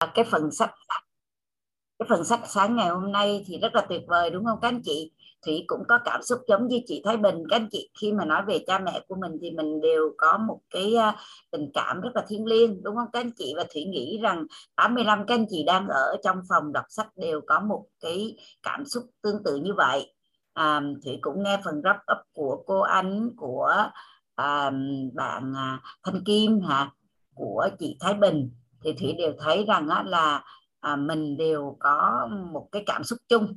cái phần sách cái phần sách sáng ngày hôm nay thì rất là tuyệt vời đúng không các anh chị? Thủy cũng có cảm xúc giống như chị thái bình. Các anh chị khi mà nói về cha mẹ của mình thì mình đều có một cái à, tình cảm rất là thiêng liêng đúng không các anh chị? Và thủy nghĩ rằng 85 các anh chị đang ở trong phòng đọc sách đều có một cái cảm xúc tương tự như vậy. À, thủy cũng nghe phần wrap up của cô Ánh của à, bạn à, thanh kim hả? Của chị thái bình thì thủy đều thấy rằng á, là à, mình đều có một cái cảm xúc chung.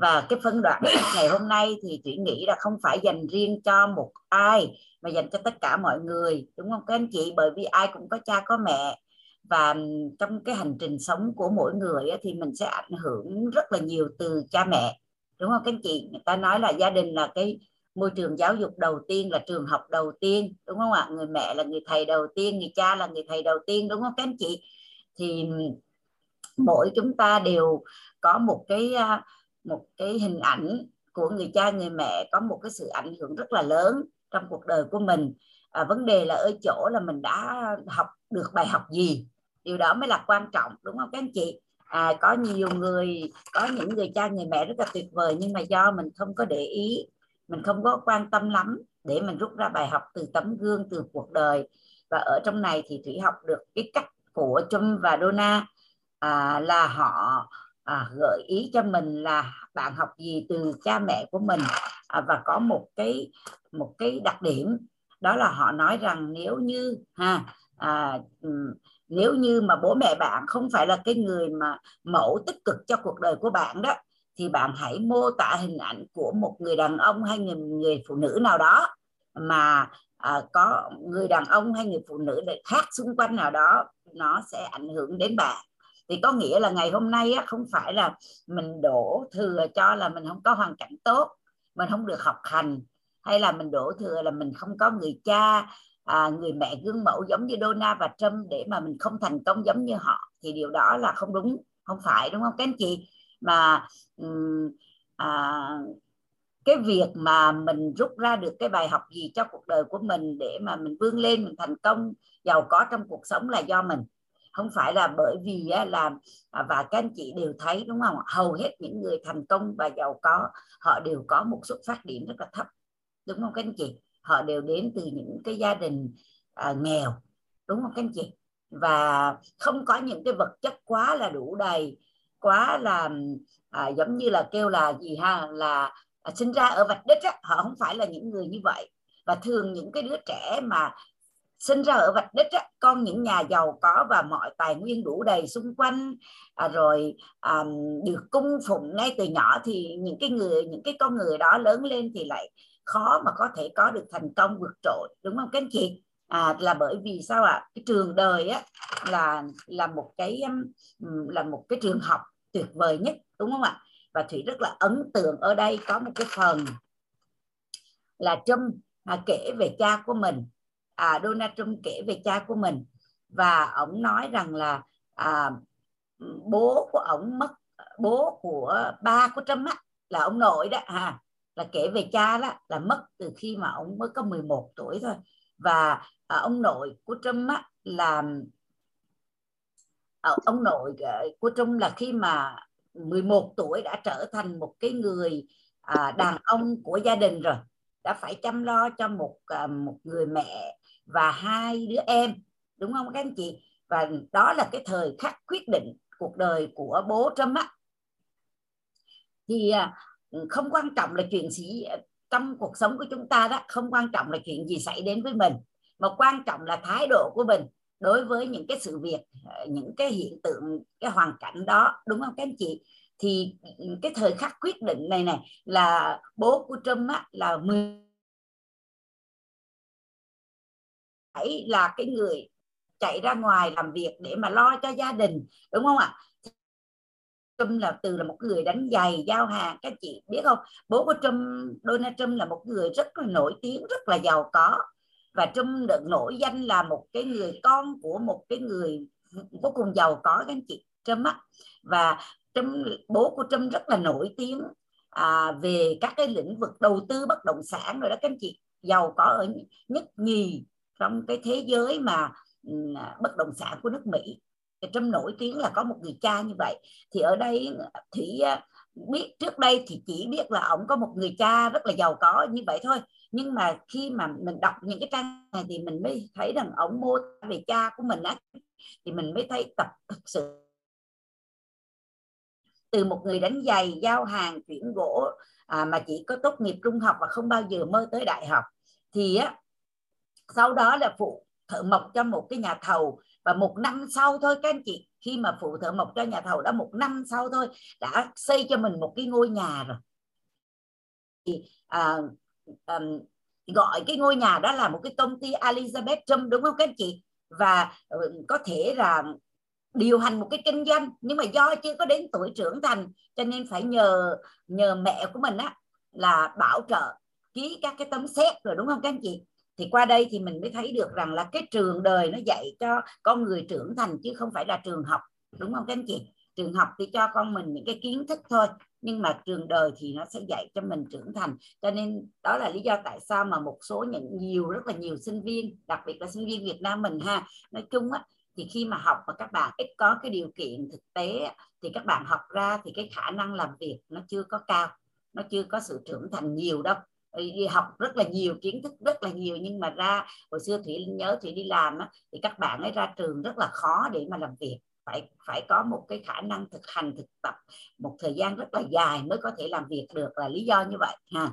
Và cái phân đoạn ngày hôm nay thì thủy nghĩ là không phải dành riêng cho một ai mà dành cho tất cả mọi người đúng không các anh chị? Bởi vì ai cũng có cha có mẹ. Và trong cái hành trình sống của mỗi người thì mình sẽ ảnh hưởng rất là nhiều từ cha mẹ đúng không các anh chị? Người ta nói là gia đình là cái môi trường giáo dục đầu tiên là trường học đầu tiên đúng không ạ? Người mẹ là người thầy đầu tiên người cha là người thầy đầu tiên đúng không các anh chị? Thì mỗi chúng ta đều có một cái một cái hình ảnh của người cha người mẹ có một cái sự ảnh hưởng rất là lớn trong cuộc đời của mình. À, vấn đề là ở chỗ là mình đã học được bài học gì? Điều đó mới là quan trọng đúng không các anh chị? À, có nhiều người có những người cha người mẹ rất là tuyệt vời nhưng mà do mình không có để ý mình không có quan tâm lắm để mình rút ra bài học từ tấm gương từ cuộc đời. Và ở trong này thì thủy học được cái cách của chum và dona à, là họ à, gợi ý cho mình là bạn học gì từ cha mẹ của mình. À, và có một cái một cái đặc điểm đó là họ nói rằng nếu như ha à, nếu như mà bố mẹ bạn không phải là cái người mà mẫu tích cực cho cuộc đời của bạn đó thì bạn hãy mô tả hình ảnh của một người đàn ông hay người, người phụ nữ nào đó mà à, có người đàn ông hay người phụ nữ khác xung quanh nào đó nó sẽ ảnh hưởng đến bạn. Thì có nghĩa là ngày hôm nay á, không phải là mình đổ thừa cho là mình không có hoàn cảnh tốt mình không được học hành hay là mình đổ thừa là mình không có người cha à, người mẹ gương mẫu giống như Donna và Trump để mà mình không thành công giống như họ thì điều đó là không đúng không phải đúng không các anh chị? Mà um, à, cái việc mà mình rút ra được cái bài học gì cho cuộc đời của mình để mà mình vươn lên mình thành công giàu có trong cuộc sống là do mình. Không phải là bởi vì là à, và các anh chị đều thấy đúng không hầu hết những người thành công và giàu có họ đều có một xuất phát điểm rất là thấp đúng không các anh chị? Họ đều đến từ những cái gia đình à, nghèo đúng không các anh chị? Và không có những cái vật chất quá là đủ đầy quá là à, giống như là kêu là gì ha là à, sinh ra ở vạch đích á, họ không phải là những người như vậy. Và thường những cái đứa trẻ mà sinh ra ở vạch đích á, con những nhà giàu có và mọi tài nguyên đủ đầy xung quanh à, rồi à, được cung phụng ngay từ nhỏ thì những cái người những cái con người đó lớn lên thì lại khó mà có thể có được thành công vượt trội đúng không các anh chị? À, là bởi vì sao ạ? À? cái trường đời á là là một cái um, là một cái trường học tuyệt vời nhất đúng không ạ? Và thủy rất là ấn tượng ở đây có một cái phần là trâm à, kể về cha của mình. À, Donald Trump kể về cha của mình. Và ông nói rằng là à, bố của ông mất bố của ba của Trump á, là ông nội đó ha là kể về cha đó là mất từ khi mà ông mới có 11 tuổi thôi và à, ông nội của Trump á, là à, ông nội à, của Trump là khi mà 11 tuổi đã trở thành một cái người à, đàn ông của gia đình rồi đã phải chăm lo cho một à, một người mẹ và hai đứa em đúng không các anh chị? Và đó là cái thời khắc quyết định cuộc đời của bố Trump á. Thì à, không quan trọng là chuyện gì trong cuộc sống của chúng ta đó không quan trọng là chuyện gì xảy đến với mình mà quan trọng là thái độ của mình đối với những cái sự việc ờ, những cái hiện tượng cái hoàn cảnh đó đúng không các anh chị? Thì cái thời khắc quyết định này này là bố của Trump á, là 10 phải là cái người chạy ra ngoài làm việc để mà lo cho gia đình đúng không ạ? Trump là từ là một người đánh giày giao hàng các chị biết không? Bố của Trump Donald Trump là một người rất là nổi tiếng rất là giàu có. Và Trump được nổi danh là một cái người con của một cái người vô cùng giàu có các anh chị. Trump á. Và Trump bố của Trump rất là nổi tiếng à, về các cái lĩnh vực đầu tư bất động sản rồi đó các anh chị. Giàu có ở nhất nhì trong cái thế giới mà ừ, bất động sản của nước Mỹ. Trâm nổi tiếng là có một người cha như vậy. Thì ở đây Thủy à, biết trước đây thì chỉ biết là ông có một người cha rất là giàu có như vậy thôi. Nhưng mà khi mà mình đọc những cái trang này thì mình mới thấy rằng ông mô tả về cha của mình á thì mình mới thấy tập thực sự. Từ một người đánh giày giao hàng chuyển gỗ à, mà chỉ có tốt nghiệp trung học và không bao giờ mơ tới đại học. Thì á sau đó là phụ thợ mộc cho một cái nhà thầu. Và một năm sau thôi các anh chị khi mà phụ thợ mộc cho nhà thầu đó một năm sau thôi đã xây cho mình một cái ngôi nhà rồi. Thì à, à, gọi cái ngôi nhà đó là một cái công ty Elizabeth Trump đúng không các anh chị? Và ừ, có thể là điều hành một cái kinh doanh nhưng mà do chưa có đến tuổi trưởng thành cho nên phải nhờ nhờ mẹ của mình á là bảo trợ ký các cái tấm xét rồi đúng không các anh chị? Thì qua đây thì mình mới thấy được rằng là cái trường đời nó dạy cho con người trưởng thành chứ không phải là trường học, đúng không các anh chị? Trường học thì cho con mình những cái kiến thức thôi, nhưng mà trường đời thì nó sẽ dạy cho mình trưởng thành. Cho nên đó là lý do tại sao mà một số những nhiều, rất là nhiều sinh viên, đặc biệt là sinh viên Việt Nam mình ha, nói chung á, thì khi mà học mà các bạn ít có cái điều kiện thực tế thì các bạn học ra thì cái khả năng làm việc nó chưa có cao, nó chưa có sự trưởng thành nhiều đâu đi học rất là nhiều kiến thức rất là nhiều nhưng mà ra hồi xưa thủy nhớ thủy đi làm á, thì các bạn ấy ra trường rất là khó để mà làm việc. Phải phải có một cái khả năng thực hành thực tập một thời gian rất là dài mới có thể làm việc được là lý do như vậy ha.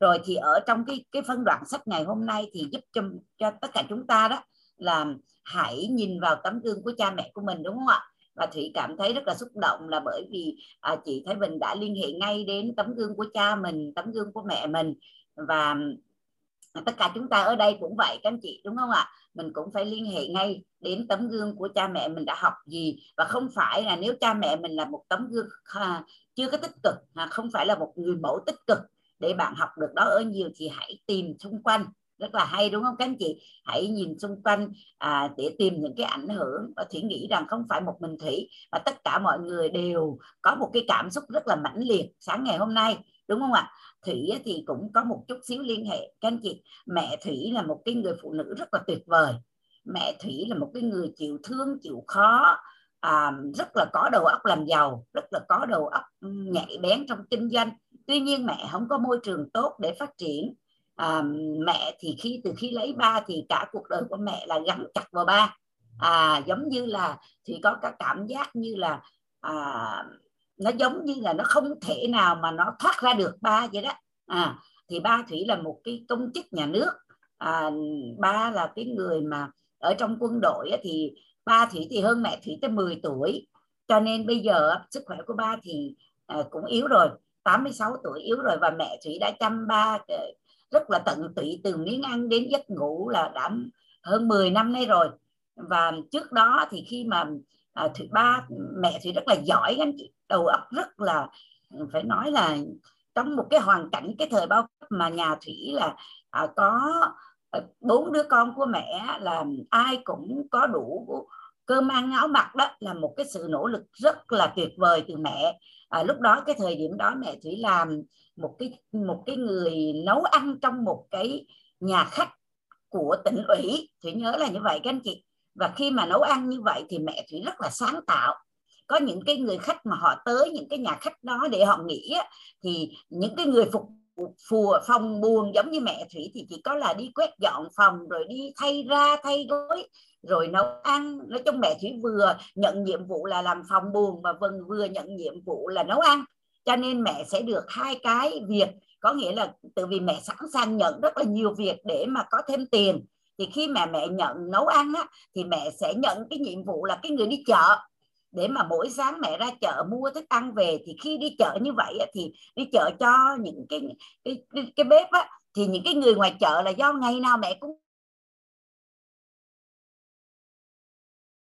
Rồi thì ở trong cái cái phân đoạn sách ngày hôm nay thì giúp cho cho tất cả chúng ta đó là hãy nhìn vào tấm gương của cha mẹ của mình đúng không ạ? Và thủy cảm thấy rất là xúc động là bởi vì à, chị thái bình đã liên hệ ngay đến tấm gương của cha mình tấm gương của mẹ mình. Và à, tất cả chúng ta ở đây cũng vậy các anh chị đúng không ạ? Mình cũng phải liên hệ ngay đến tấm gương của cha mẹ mình đã học gì. Và không phải là nếu cha mẹ mình là một tấm gương à, chưa có tích cực à, không phải là một người mẫu tích cực để bạn học được đó ở nhiều thì hãy tìm xung quanh rất là hay đúng không? Các anh chị hãy nhìn xung quanh à, để tìm những cái ảnh hưởng và thủy nghĩ rằng không phải một mình thủy mà tất cả mọi người đều có một cái cảm xúc rất là mãnh liệt sáng ngày hôm nay đúng không ạ? Thủy thì cũng có một chút xíu liên hệ. Các anh chị mẹ thủy là một cái người phụ nữ rất là tuyệt vời. Mẹ thủy là một cái người chịu thương chịu khó à, rất là có đầu óc làm giàu rất là có đầu óc nhạy bén trong kinh doanh. Tuy nhiên mẹ không có môi trường tốt để phát triển à, mẹ thì khi từ khi lấy ba thì cả cuộc đời của mẹ là gắn chặt vào ba. À, giống như là thì có cái cảm giác như là à, nó giống như là nó không thể nào mà nó thoát ra được ba vậy đó. À, thì ba thủy là một cái công chức nhà nước. À, ba là cái người mà ở trong quân đội thì ba thủy thì hơn mẹ thủy tới 10 tuổi. Cho nên bây giờ sức khỏe của ba thì à, cũng yếu rồi 86 tuổi yếu rồi và mẹ thủy đã chăm ba ờ, rất là tận tụy từ miếng ăn đến giấc ngủ là đã hơn 10 năm nay rồi. Và trước đó thì khi mà à, thủy ba mẹ thủy rất là giỏi anh chị. Đầu óc rất là phải nói là trong một cái hoàn cảnh cái thời bao cấp mà nhà thủy là à, có à, bốn đứa con của mẹ là ai cũng có đủ cơm ăn áo mặc đó là một cái sự nỗ lực rất là tuyệt vời từ mẹ. À, lúc đó cái thời điểm đó mẹ thủy làm một cái một cái người nấu ăn trong một cái nhà khách của tỉnh ủy. Thủy nhớ là như vậy các anh chị. Và khi mà nấu ăn như vậy thì mẹ thủy rất là sáng tạo. Có những cái người khách mà họ tới những cái nhà khách đó để họ nghỉ thì những cái người phục phùa phòng buồn giống như mẹ thủy thì chỉ có là đi quét dọn phòng rồi đi thay ra thay gối rồi nấu ăn. Nói chung mẹ thủy vừa nhận nhiệm vụ là làm phòng buồn và vân vừa nhận nhiệm vụ là nấu ăn. Cho nên mẹ sẽ được hai cái việc. Có nghĩa là từ vì mẹ sẵn sàng nhận rất là nhiều việc để mà có thêm tiền. Thì khi mà mẹ nhận nấu ăn á, thì mẹ sẽ nhận cái nhiệm vụ là cái người đi chợ. Để mà mỗi sáng mẹ ra chợ mua thức ăn về thì khi đi chợ như vậy á, thì đi chợ cho những cái cái cái, cái bếp á, thì những cái người ngoài chợ là do ngày nào mẹ cũng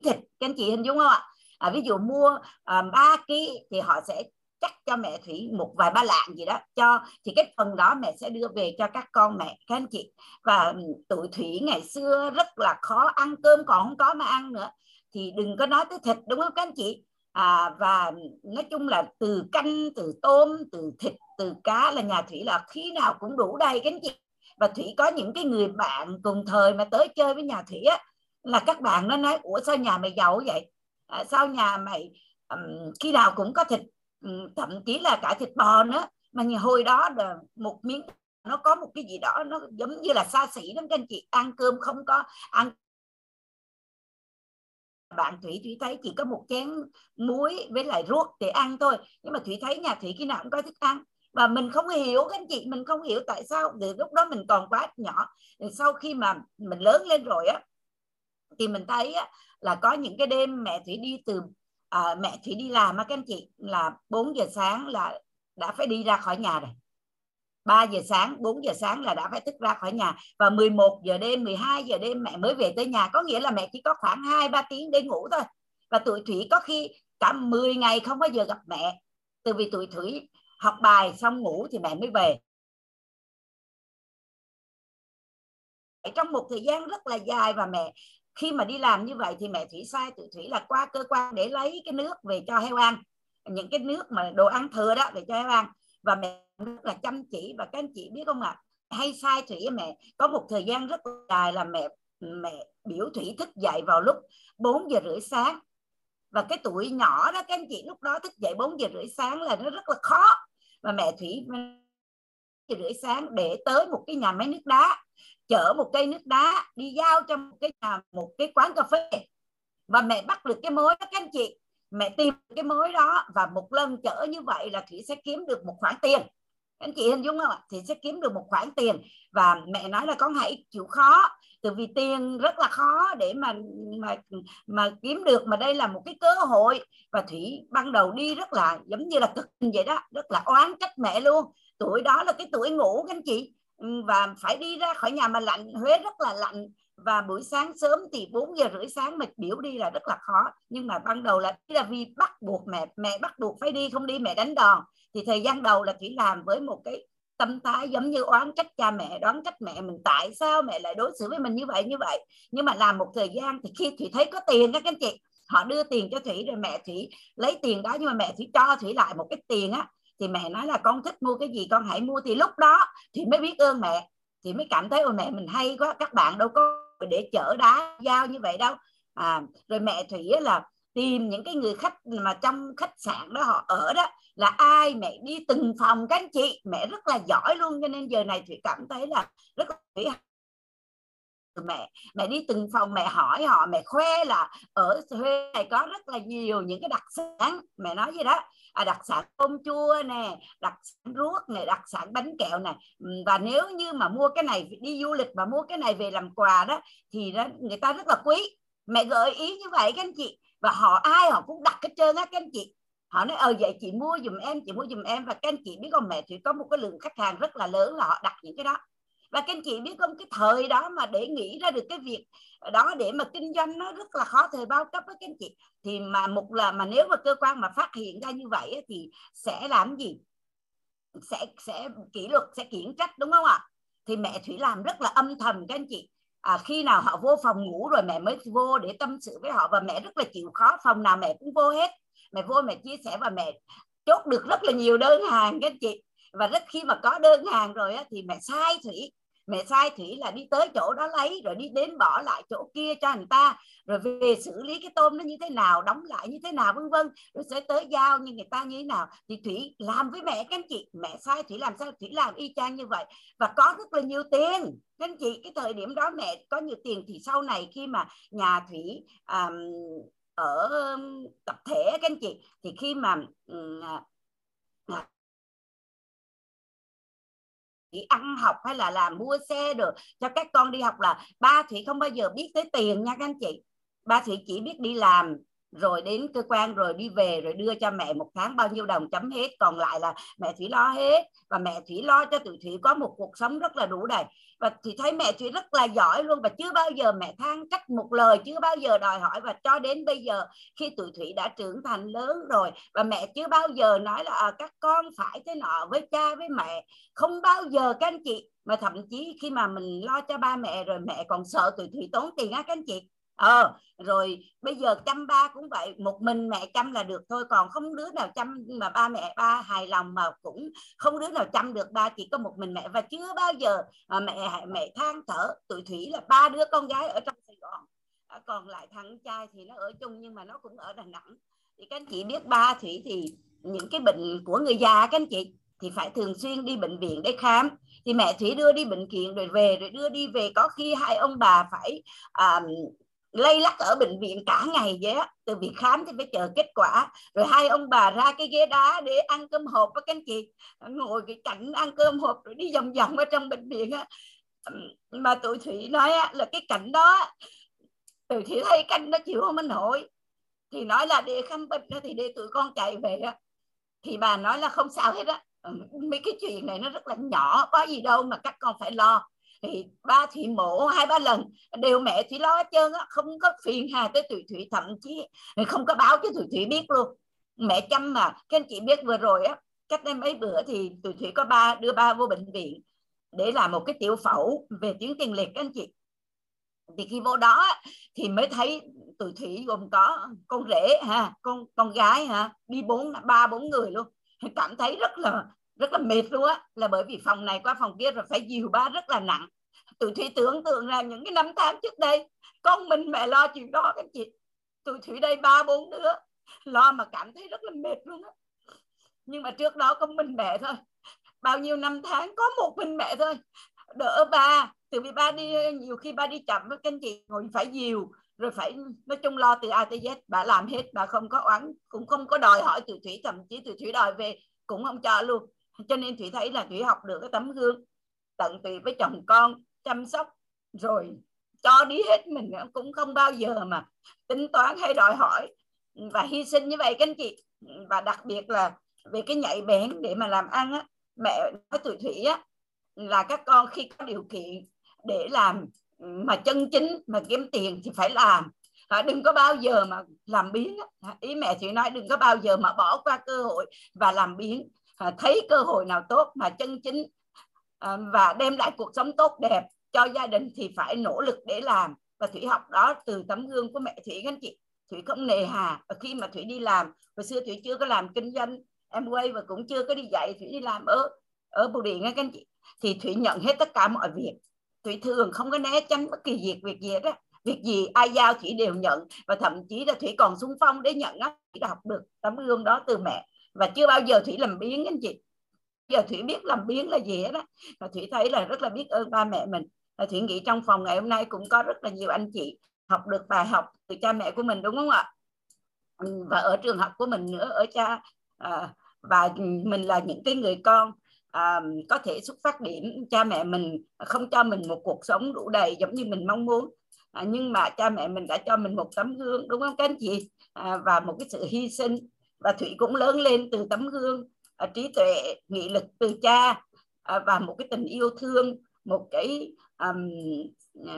thịt các anh chị hình dung không ạ? À, ví dụ mua à, 3 ký thì họ sẽ chắc cho mẹ thủy một vài ba lạng gì đó. Cho thì cái phần đó mẹ sẽ đưa về cho các con mẹ các anh chị. Và ừ, tụi thủy ngày xưa rất là khó ăn cơm còn không có mà ăn nữa. Thì đừng có nói tới thịt đúng không các anh chị? À, và ừ, nói chung là từ canh từ tôm từ thịt từ cá là nhà thủy là khi nào cũng đủ đầy các anh chị. Và thủy có những cái người bạn cùng thời mà tới chơi với nhà thủy á là các bạn nó nói ủa sao nhà mày giàu vậy? À, sao nhà mày um, khi nào cũng có thịt um, thậm chí là cả thịt bò nữa? Mà nhà hồi đó là một miếng nó có một cái gì đó nó giống như là xa xỉ lắm các anh chị. Ăn cơm không có ăn bạn thủy thủy thấy chỉ có một chén muối với lại ruốc để ăn thôi. Nhưng mà thủy thấy nhà thủy khi nào cũng có thức ăn. Và mình không hiểu các anh chị mình không hiểu tại sao từ lúc đó mình còn quá nhỏ. Sau khi mà mình lớn lên rồi á thì mình thấy á, là có những cái đêm mẹ thủy đi từ à, mẹ thủy đi làm á các anh chị là 4 giờ sáng là đã phải đi ra khỏi nhà rồi. 3 giờ sáng 4 giờ sáng là đã phải thức ra khỏi nhà. Và 11 giờ đêm 12 giờ đêm mẹ mới về tới nhà. Có nghĩa là mẹ chỉ có khoảng 2 3 tiếng để ngủ thôi. Và tụi Thủy có khi cả 10 ngày không bao giờ gặp mẹ. Từ vì tụi Thủy học bài xong ngủ thì mẹ mới về. Trong một thời gian rất là dài và mẹ khi mà đi làm như vậy thì mẹ thủy sai tụi thủy là qua cơ quan để lấy cái nước về cho heo ăn. Những cái nước mà đồ ăn thừa đó để cho heo ăn. Và mẹ rất là chăm chỉ. Và các anh chị biết không ạ? À, hay sai thủy mẹ có một thời gian rất dài là mẹ mẹ biểu thủy thức dậy vào lúc 4 giờ rưỡi sáng. Và cái tuổi nhỏ đó các anh chị lúc đó thức dậy 4 giờ rưỡi sáng là nó rất là khó. Và mẹ thủy giờ rưỡi sáng để tới một cái nhà máy nước đá chở một cây nước đá đi giao cho một cái nhà, một cái quán cà phê. Và mẹ bắt được cái mối đó, các anh chị. Mẹ tìm cái mối đó và một lần chở như vậy là thủy sẽ kiếm được một khoản tiền. Anh chị hình dung không ạ? Thì sẽ kiếm được một khoản tiền. Và mẹ nói là con hãy chịu khó. Từ vì tiền rất là khó để mà mà mà kiếm được, mà đây là một cái cơ hội. Và thủy ban đầu đi rất là giống như là cực vậy đó. Rất là oán trách mẹ luôn. Tuổi đó là cái tuổi ngủ, các anh chị. Ừ, và phải đi ra khỏi nhà mà lạnh, Huế rất là lạnh. Và buổi sáng sớm thì 4 giờ rưỡi sáng mà biểu đi là rất là khó. Nhưng mà ban đầu là là vì bắt buộc mẹ mẹ bắt buộc phải đi, không đi mẹ đánh đòn. Thì thời gian đầu là chỉ làm với một cái tâm thái giống như oán trách cha mẹ, đoán trách mẹ mình tại sao mẹ lại đối xử với mình như vậy như vậy. Nhưng mà làm một thời gian thì khi thủy thấy có tiền các anh chị, họ đưa tiền cho thủy rồi mẹ thủy lấy tiền đó, nhưng mà mẹ thủy cho thủy lại một cái tiền á thì mẹ nói là con thích mua cái gì con hãy mua. Thì lúc đó thì mới biết ơn mẹ thì mới cảm thấy ôi mẹ mình hay quá các bạn đâu có để chở đá giao như vậy đâu. À, rồi mẹ thủy là tìm những cái người khách mà trong khách sạn đó họ ở đó là ai mẹ đi từng phòng các anh chị mẹ rất là giỏi luôn cho nên giờ này thủy cảm thấy là rất là thủy mẹ. Mẹ đi từng phòng mẹ hỏi họ mẹ khoe là ở Huế này có rất là nhiều những cái đặc sản. Mẹ nói gì đó à, đặc sản tôm chua nè đặc sản ruốc này đặc sản bánh kẹo này ừ, và nếu như mà mua cái này đi du lịch mà mua cái này về làm quà đó thì đó, người ta rất là quý. Mẹ gợi ý như vậy các anh chị. Và họ ai họ cũng đặt cái trơn á các anh chị. Họ nói ờ vậy chị mua giùm em chị mua giùm em. Và các anh chị biết không mẹ thì có một cái lượng khách hàng rất là lớn là họ đặt những cái đó và các anh chị biết không cái thời đó mà để nghĩ ra được cái việc đó để mà kinh doanh nó rất là khó thời bao cấp với các anh chị. Thì mà một là mà nếu mà cơ quan mà phát hiện ra như vậy thì sẽ làm gì? Sẽ sẽ kỷ luật sẽ khiển trách đúng không ạ? Thì mẹ thủy làm rất là âm thầm các anh chị. À, khi nào họ vô phòng ngủ rồi mẹ mới vô để tâm sự với họ và mẹ rất là chịu khó phòng nào mẹ cũng vô hết. Mẹ vô mẹ chia sẻ và mẹ chốt được rất là nhiều đơn hàng các anh chị. Và rất khi mà có đơn hàng rồi á, thì mẹ sai thủy mẹ sai thủy là đi tới chỗ đó lấy rồi đi đến bỏ lại chỗ kia cho người ta. Rồi về xử lý cái tôm nó như thế nào đóng lại như thế nào vân vân. Rồi sẽ tới giao như người ta như thế nào. Thì thủy làm với mẹ các anh chị. Mẹ sai thủy làm sao? Thủy làm y chang như vậy. Và có rất là nhiều tiền. Các anh chị cái thời điểm đó mẹ có nhiều tiền thì sau này khi mà nhà thủy um, ở tập thể các anh chị thì khi mà um, chỉ ăn học hay là làm mua xe được cho các con đi học là ba thủy không bao giờ biết tới tiền nha các anh chị. Ba thủy chỉ biết đi làm rồi đến cơ quan rồi đi về rồi đưa cho mẹ một tháng bao nhiêu đồng chấm hết. Còn lại là mẹ thủy lo hết. Và mẹ thủy lo cho tụi thủy có một cuộc sống rất là đủ đầy. Và thủy thấy mẹ thủy rất là giỏi luôn và chưa bao giờ mẹ than trách một lời chưa bao giờ đòi hỏi. Và cho đến bây giờ khi tụi thủy đã trưởng thành lớn rồi và mẹ chưa bao giờ nói là à, các con phải thế nọ với cha với mẹ. Không bao giờ các anh chị mà thậm chí khi mà mình lo cho ba mẹ rồi mẹ còn sợ tụi thủy tốn tiền á các anh chị ờ rồi bây giờ chăm ba cũng vậy một mình mẹ chăm là được thôi còn không đứa nào chăm mà ba mẹ ba hài lòng mà cũng không đứa nào chăm được ba chỉ có một mình mẹ. Và chưa bao giờ mà mẹ mẹ than thở tụi thủy là ba đứa con gái ở trong sài gòn. À, còn lại thằng trai thì nó ở chung nhưng mà nó cũng ở Đà Nẵng. Thì các anh chị biết ba Thủy thì những cái bệnh của người già các anh chị thì phải thường xuyên đi bệnh viện để khám. Thì mẹ Thủy đưa đi bệnh viện rồi về rồi đưa đi về. Có khi hai ông bà phải um, lây lắc ở bệnh viện cả ngày vậy á. Từ việc khám thì phải chờ kết quả. Rồi hai ông bà ra cái ghế đá để ăn cơm hộp với các anh chị. Ngồi cái cảnh ăn cơm hộp rồi đi vòng vòng ở trong bệnh viện á. Mà tụi thủy nói á, là cái cảnh đó tụi thủy thấy canh nó chịu không hội? Thì nói là để khám bệnh thì để tụi con chạy về á. Thì bà nói là không sao hết á. Mấy cái chuyện này nó rất là nhỏ có gì đâu mà các con phải lo thì ba thì mổ hai ba lần, đều mẹ thì lo hết trơn á, không có phiền hà tới tụi thủy thậm chí không có báo cho tụi thủy biết luôn. Mẹ chăm mà, các anh chị biết vừa rồi á, cách đây mấy bữa thì tụi thủy có ba, đưa ba vô bệnh viện để làm một cái tiểu phẫu về tuyến tiền liệt các anh chị. Thì khi vô đó thì mới thấy tụi thủy gồm có con rể ha, con con gái ha, đi bốn, ba, bốn người luôn. Cảm thấy rất là rất là mệt luôn á, là bởi vì phòng này qua phòng kia rồi phải dìu ba rất là nặng. Tụi thủy tưởng tượng ra những cái năm tháng trước đây, con mình mẹ lo chuyện đó các chị. Tụi thủy đây ba, bốn đứa, lo mà cảm thấy rất là mệt luôn á. Nhưng mà trước đó có mình mẹ thôi. Bao nhiêu năm tháng có một mình mẹ thôi. Đỡ ba, từ vì ba đi, nhiều khi ba đi chậm với các anh chị, ngồi phải dìu, rồi phải nói chung lo từ A tới Z. Bà làm hết, bà không có oán, cũng không có đòi hỏi từ thủy, thậm chí từ thủy đòi về cũng không cho luôn cho nên thủy thấy là thủy học được cái tấm gương tận tụy với chồng con chăm sóc rồi cho đi hết mình cũng không bao giờ mà tính toán hay đòi hỏi. Và hy sinh như vậy các anh chị. Và đặc biệt là về cái nhạy bén để mà làm ăn á mẹ nói tuổi thủy á là các con khi có điều kiện để làm mà chân chính mà kiếm tiền thì phải làm. À, đừng có bao giờ mà làm biến ý mẹ chị nói đừng có bao giờ mà bỏ qua cơ hội và làm biến à, thấy cơ hội nào tốt mà chân chính à, và đem lại cuộc sống tốt đẹp cho gia đình thì phải nỗ lực để làm. Và thủy học đó từ tấm gương của mẹ thủy anh chị. Thủy không nề hà và khi mà thủy đi làm hồi xưa thủy chưa có làm kinh doanh em quay và cũng chưa có đi dạy thủy đi làm ở ở bưu điện các anh chị. Thì thủy nhận hết tất cả mọi việc. Thủy thường không có né tránh bất kỳ việc việc gì đó việc gì ai giao thủy đều nhận. Và thậm chí là thủy còn sung phong để nhận á. Thủy đã học được tấm gương đó từ mẹ và chưa bao giờ thủy làm biến anh chị. Giờ thủy biết làm biến là gì đó và thủy thấy là rất là biết ơn ba mẹ mình. Và thủy nghĩ trong phòng ngày hôm nay cũng có rất là nhiều anh chị học được bài học từ cha mẹ của mình đúng không ạ? Ừ, và ở trường học của mình nữa ở cha à, và mình là những cái người con à, có thể xuất phát điểm cha mẹ mình không cho mình một cuộc sống đủ đầy giống như mình mong muốn. À, nhưng mà cha mẹ mình đã cho mình một tấm gương đúng không các anh chị? À, và một cái sự hy sinh và thủy cũng lớn lên từ tấm gương à, trí tuệ nghị lực từ cha à, và một cái tình yêu thương một cái um,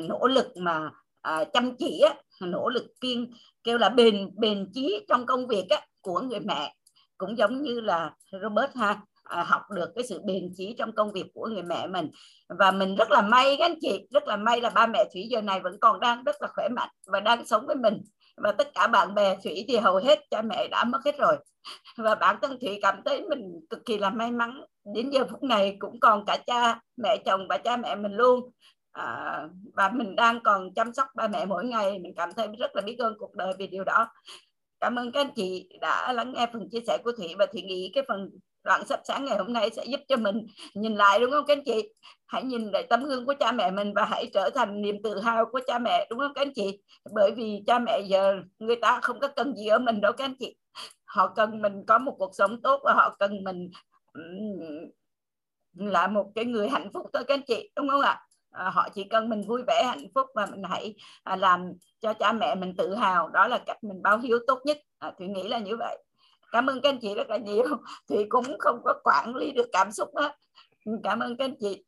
nỗ lực mà à, chăm chỉ á, nỗ lực kiên kêu là bền bền chí trong công việc á, của người mẹ. Cũng giống như là Robert ha à, học được cái sự bền chí trong công việc của người mẹ mình. Và mình rất là may các anh chị rất là may là ba mẹ thủy giờ này vẫn còn đang rất là khỏe mạnh và đang sống với mình và tất cả bạn bè thủy thì hầu hết cha mẹ đã mất hết rồi. Và bản thân thủy cảm thấy mình cực kỳ là may mắn. Đến giờ phút này cũng còn cả cha mẹ chồng và cha mẹ mình luôn. À, và mình đang còn chăm sóc ba mẹ mỗi ngày. Mình cảm thấy rất là biết ơn cuộc đời vì điều đó cảm ơn các anh chị đã lắng nghe phần chia sẻ của thủy và thủy nghĩ cái phần đoạn sắp sáng ngày hôm nay sẽ giúp cho mình nhìn lại đúng không các anh chị? Hãy nhìn lại tấm gương của cha mẹ mình và hãy trở thành niềm tự hào của cha mẹ đúng không các anh chị? Bởi vì cha mẹ giờ người ta không có cần gì ở mình đâu các anh chị. Họ cần mình có một cuộc sống tốt và họ cần mình là một cái người hạnh phúc thôi các anh chị đúng không ạ? à, À, họ chỉ cần mình vui vẻ hạnh phúc và mình hãy à, làm cho cha mẹ mình tự hào. Đó là cách mình báo hiếu tốt nhất. À, thủy nghĩ là như vậy. Cảm ơn các anh chị rất là nhiều. Thì cũng không có quản lý được cảm xúc đó cảm ơn các anh chị.